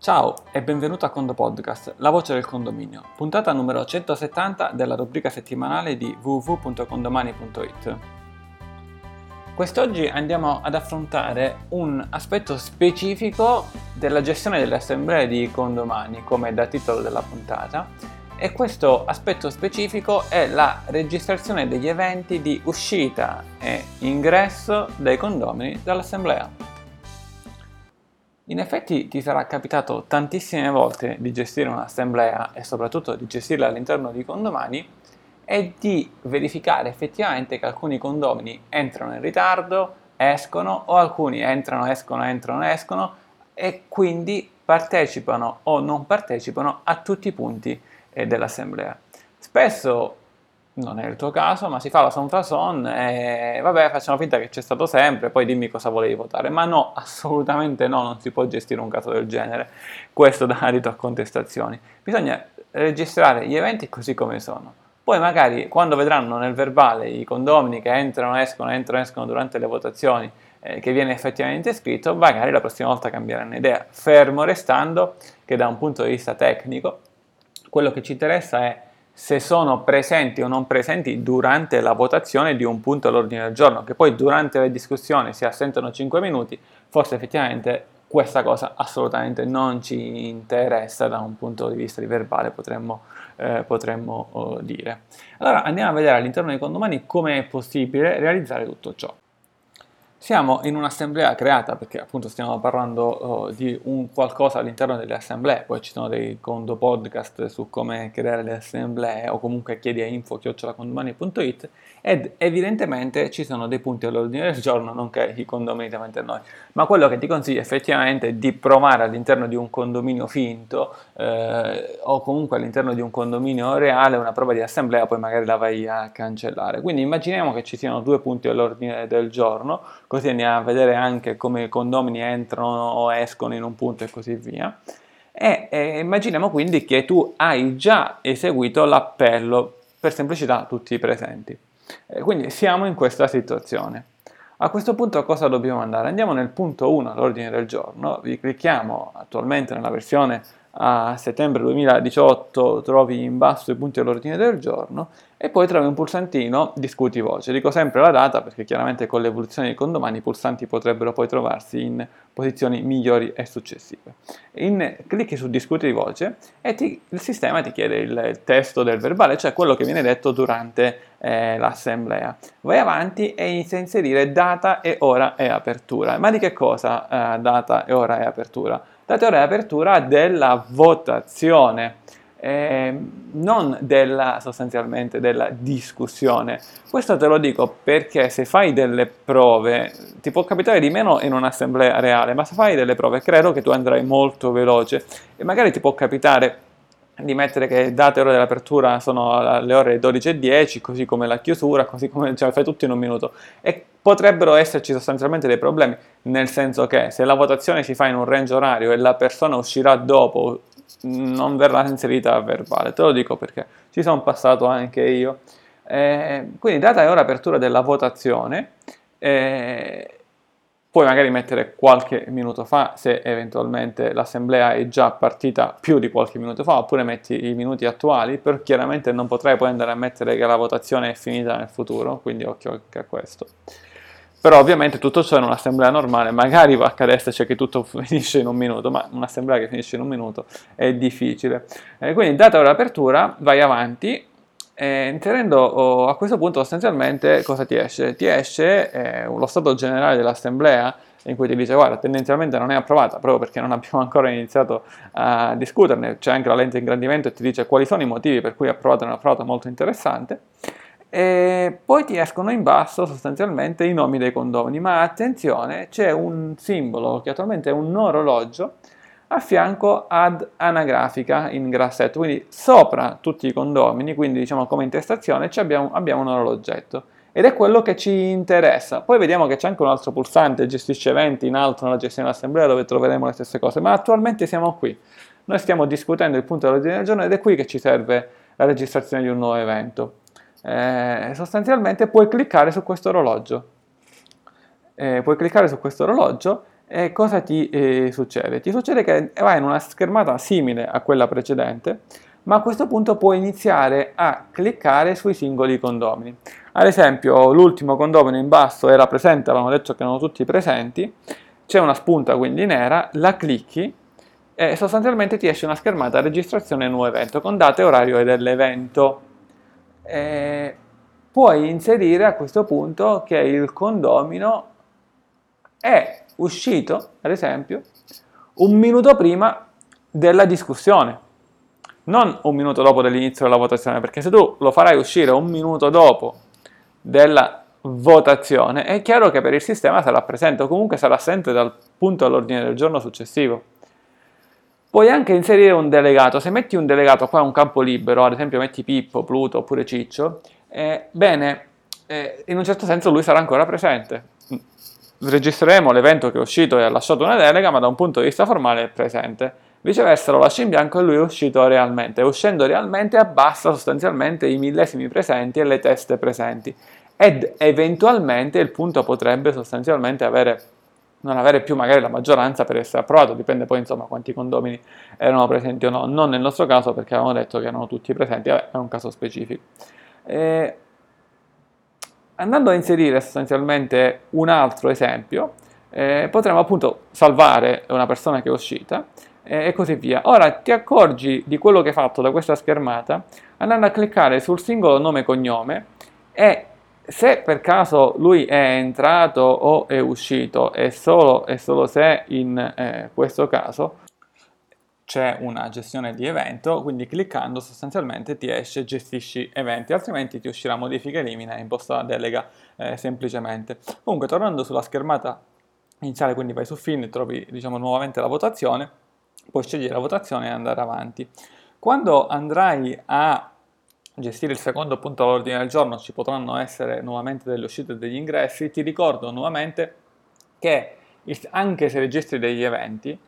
Ciao e benvenuto a Condo Podcast, la voce del condominio, puntata numero 170 della rubrica settimanale di www.condomani.it. Quest'oggi andiamo ad affrontare un aspetto specifico della gestione delle assemblee di condomani, come da titolo della puntata, e questo aspetto specifico è la registrazione degli eventi di uscita e ingresso dei condomini dall'assemblea. In effetti ti sarà capitato tantissime volte di gestire un'assemblea e soprattutto di gestirla all'interno di condomini e di verificare effettivamente che alcuni condomini entrano in ritardo, escono o alcuni entrano, escono, entrano, escono e quindi partecipano o non partecipano a tutti i punti eh, dell'assemblea. Spesso non è il tuo caso, ma si fa la son fra son e vabbè, facciamo finta che c'è stato sempre, poi dimmi cosa volevi votare. Ma no, assolutamente no, non si può gestire un caso del genere. Questo dà adito a contestazioni. Bisogna registrare gli eventi così come sono. Poi magari quando vedranno nel verbale i condomini che entrano, escono, entrano, escono durante le votazioni, eh, che viene effettivamente scritto, magari la prossima volta cambieranno idea, fermo restando che da un punto di vista tecnico quello che ci interessa è se sono presenti o non presenti durante la votazione di un punto all'ordine del giorno, che poi durante le discussioni si assentano 5 minuti, forse effettivamente questa cosa assolutamente non ci interessa da un punto di vista di verbale, potremmo, eh, potremmo oh, dire. Allora andiamo a vedere all'interno dei condomini come è possibile realizzare tutto ciò. Siamo in un'assemblea creata perché appunto stiamo parlando uh, di un qualcosa all'interno delle assemblee, poi ci sono dei condo podcast su come creare le assemblee o comunque chiedi a info-condomani.it ed evidentemente ci sono dei punti all'ordine del giorno, nonché i condomini davanti a noi. Ma quello che ti consiglio effettivamente è di provare all'interno di un condominio finto eh, o comunque all'interno di un condominio reale una prova di assemblea, poi magari la vai a cancellare. Quindi immaginiamo che ci siano due punti all'ordine del giorno così andiamo a vedere anche come i condomini entrano o escono in un punto e così via. E, e immaginiamo quindi che tu hai già eseguito l'appello per semplicità tutti i presenti. E quindi siamo in questa situazione. A questo punto cosa dobbiamo andare? Andiamo nel punto 1 all'ordine del giorno, vi clicchiamo attualmente nella versione a settembre 2018 trovi in basso i punti all'ordine del giorno e poi trovi un pulsantino discuti voce. Dico sempre la data perché chiaramente con l'evoluzione di condomani i pulsanti potrebbero poi trovarsi in posizioni migliori e successive. In, clicchi su discuti voce e ti, il sistema ti chiede il, il, testo del verbale, cioè quello che viene detto durante eh, l'assemblea. Vai avanti e inizia a inserire data e ora e apertura. Ma di che cosa eh, data e ora e apertura? Data e ora e apertura della votazione eh, non della, sostanzialmente della discussione. Questo te lo dico perché se fai delle prove, ti può capitare di meno in un'assemblea reale, ma se fai delle prove credo che tu andrai molto veloce e magari ti può capitare di mettere che date ore dell'apertura sono alle ore 12.10, così come la chiusura, così come cioè, fai tutto in un minuto. E potrebbero esserci sostanzialmente dei problemi, nel senso che se la votazione si fa in un range orario e la persona uscirà dopo non verrà inserita a verbale, te lo dico perché ci sono passato anche io. Eh, quindi data e ora apertura della votazione, eh, puoi magari mettere qualche minuto fa se eventualmente l'assemblea è già partita più di qualche minuto fa, oppure metti i minuti attuali, però chiaramente non potrai poi andare a mettere che la votazione è finita nel futuro, quindi occhio anche a questo. Però ovviamente tutto ciò in un'assemblea normale, magari va accadesse cioè che tutto finisce in un minuto, ma un'assemblea che finisce in un minuto è difficile. Eh, quindi data l'apertura, vai avanti, eh, inserendo oh, a questo punto sostanzialmente cosa ti esce? Ti esce eh, lo stato generale dell'assemblea in cui ti dice guarda tendenzialmente non è approvata proprio perché non abbiamo ancora iniziato a discuterne, c'è anche la lente ingrandimento e ti dice quali sono i motivi per cui è approvata o non è approvata, molto interessante. E poi ti escono in basso sostanzialmente i nomi dei condomini, ma attenzione, c'è un simbolo che attualmente è un orologio a fianco ad anagrafica in grassetto, quindi sopra tutti i condomini, quindi diciamo come intestazione abbiamo, abbiamo un orologetto ed è quello che ci interessa. Poi vediamo che c'è anche un altro pulsante, gestisce eventi in alto nella gestione dell'assemblea dove troveremo le stesse cose, ma attualmente siamo qui. Noi stiamo discutendo il punto dell'ordine del giorno ed è qui che ci serve la registrazione di un nuovo evento eh, sostanzialmente puoi cliccare su questo orologio. Eh, puoi cliccare su questo orologio E cosa ti eh, succede? Ti succede che vai in una schermata simile a quella precedente, ma a questo punto puoi iniziare a cliccare sui singoli condomini. Ad esempio, l'ultimo condomino in basso era presente, avevamo detto che erano tutti presenti, c'è una spunta quindi nera, la clicchi e sostanzialmente ti esce una schermata registrazione nuovo evento con data e orario dell'evento. E puoi inserire a questo punto che il condomino è uscito, ad esempio, un minuto prima della discussione, non un minuto dopo dell'inizio della votazione, perché se tu lo farai uscire un minuto dopo della votazione, è chiaro che per il sistema sarà presente o comunque sarà assente dal punto all'ordine del giorno successivo. Puoi anche inserire un delegato, se metti un delegato qua un campo libero, ad esempio metti Pippo, Pluto oppure Ciccio, eh, bene, eh, in un certo senso lui sarà ancora presente. Registreremo l'evento che è uscito e ha lasciato una delega, ma da un punto di vista formale è presente. Viceversa lo lascia in bianco e lui è uscito realmente. Uscendo realmente abbassa sostanzialmente i millesimi presenti e le teste presenti. Ed eventualmente il punto potrebbe sostanzialmente avere non avere più magari la maggioranza per essere approvato, dipende poi insomma quanti condomini erano presenti o no, non nel nostro caso perché avevamo detto che erano tutti presenti, è un caso specifico. E andando a inserire sostanzialmente un altro esempio, eh, potremo appunto salvare una persona che è uscita eh, e così via. Ora ti accorgi di quello che hai fatto da questa schermata andando a cliccare sul singolo nome e cognome e se per caso lui è entrato o è uscito e solo, solo se in eh, questo caso c'è una gestione di evento, quindi cliccando sostanzialmente ti esce gestisci eventi, altrimenti ti uscirà modifica elimina e imposta delega eh, semplicemente. Comunque tornando sulla schermata iniziale, quindi vai su fin trovi diciamo nuovamente la votazione, puoi scegliere la votazione e andare avanti. Quando andrai a gestire il secondo punto all'ordine del giorno ci potranno essere nuovamente delle uscite e degli ingressi, ti ricordo nuovamente che anche se registri degli eventi,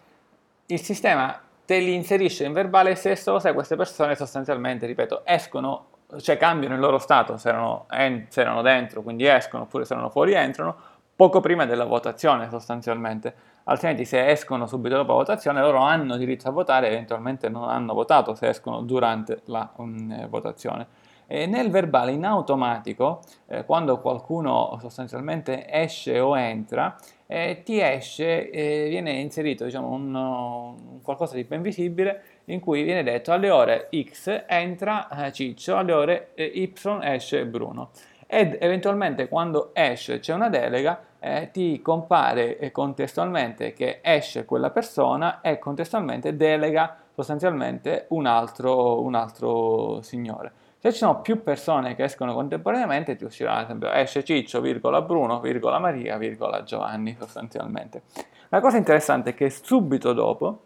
il sistema te li inserisce in verbale se solo se queste persone sostanzialmente, ripeto, escono, cioè cambiano il loro stato, se erano, se erano dentro, quindi escono, oppure se erano fuori, entrano, poco prima della votazione sostanzialmente. Altrimenti se escono subito dopo la votazione loro hanno diritto a votare eventualmente non hanno votato se escono durante la um, votazione. E nel verbale in automatico, eh, quando qualcuno sostanzialmente esce o entra, eh, ti esce, eh, viene inserito diciamo, un, un, qualcosa di ben visibile in cui viene detto alle ore X entra eh, Ciccio, alle ore eh, Y esce Bruno. Ed eventualmente quando esce c'è una delega, eh, ti compare eh, contestualmente che esce quella persona e contestualmente delega sostanzialmente un altro, un altro signore. Se ci sono più persone che escono contemporaneamente, ti uscirà ad esempio esce Ciccio, virgola Bruno, virgola Maria, virgola Giovanni sostanzialmente. La cosa interessante è che subito dopo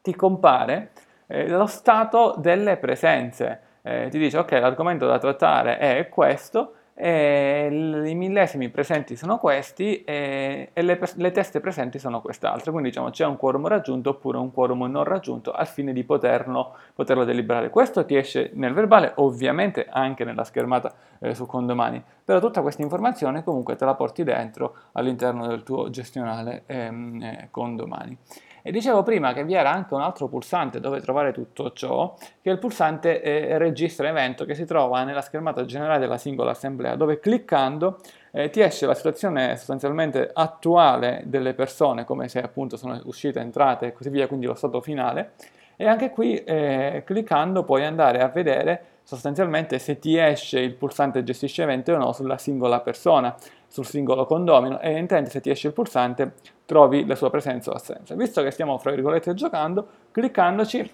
ti compare eh, lo stato delle presenze. Eh, ti dice ok, l'argomento da trattare è questo, e i millesimi presenti sono questi e, e le, le, teste presenti sono quest'altre, quindi diciamo c'è un quorum raggiunto oppure un quorum non raggiunto al fine di poterlo, poterlo deliberare. Questo ti esce nel verbale, ovviamente anche nella schermata eh, su condomani, però tutta questa informazione comunque te la porti dentro all'interno del tuo gestionale ehm, eh, condomani. E dicevo prima che vi era anche un altro pulsante dove trovare tutto ciò, che è il pulsante eh, registra evento che si trova nella schermata generale della singola assemblea, dove cliccando eh, ti esce la situazione sostanzialmente attuale delle persone, come se appunto sono uscite, entrate e così via, quindi lo stato finale. E anche qui eh, cliccando puoi andare a vedere sostanzialmente se ti esce il pulsante gestisce evento o no sulla singola persona, sul singolo condomino e evidentemente se ti esce il pulsante trovi la sua presenza o assenza. Visto che stiamo fra virgolette giocando, cliccandoci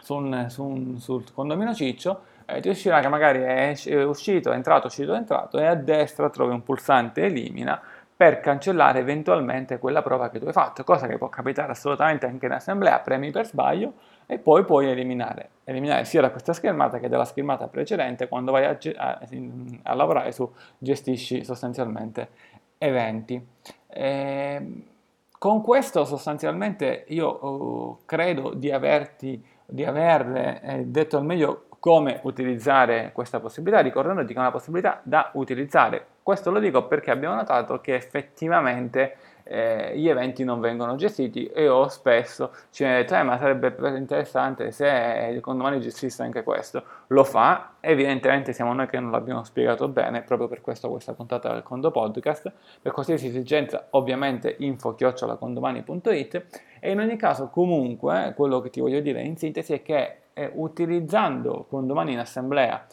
su un, su un, sul condomino ciccio eh, ti uscirà che magari è, è uscito, è entrato, è uscito, è entrato e a destra trovi un pulsante elimina per cancellare eventualmente quella prova che tu hai fatto, cosa che può capitare assolutamente anche in assemblea, premi per sbaglio e poi puoi eliminare, eliminare sia da questa schermata che dalla schermata precedente quando vai a, a, a lavorare su gestisci sostanzialmente eventi. E, ehm, con questo sostanzialmente io uh, credo di, averti, di averle eh, detto al meglio come utilizzare questa possibilità, ricordandoti che è una possibilità da utilizzare. Questo lo dico perché abbiamo notato che effettivamente eh, gli eventi non vengono gestiti e o spesso ci viene detto eh, ma sarebbe interessante se il condomani gestisse anche questo. Lo fa evidentemente siamo noi che non l'abbiamo spiegato bene proprio per questo questa puntata del Condo Podcast. Per qualsiasi esigenza ovviamente info chiocciolacondomani.it e in ogni caso comunque quello che ti voglio dire in sintesi è che eh, utilizzando condomani in assemblea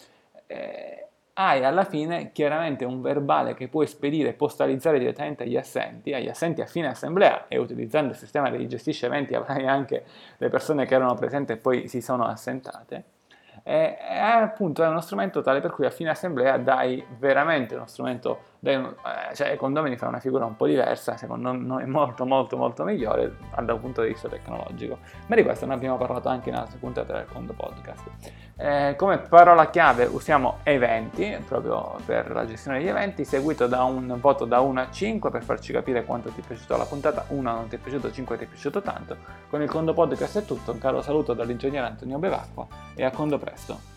eh, hai alla fine chiaramente un verbale che puoi spedire e postalizzare direttamente agli assenti, agli assenti a fine assemblea e utilizzando il sistema che gestisce eventi avrai anche le persone che erano presenti e poi si sono assentate. E, e appunto è uno strumento tale per cui a fine assemblea dai veramente uno strumento eh, cioè condomini fa una figura un po' diversa, secondo noi molto molto molto migliore dal punto di vista tecnologico. Ma di questo ne abbiamo parlato anche in altre puntate del Condo Podcast. Eh, come parola chiave usiamo eventi, proprio per la gestione degli eventi, seguito da un voto da 1 a 5 per farci capire quanto ti è piaciuta la puntata, 1 non ti è piaciuto, 5 ti è piaciuto tanto. Con il Condo Podcast è tutto, un caro saluto dall'ingegnere Antonio Bevacqua e a Condo presto.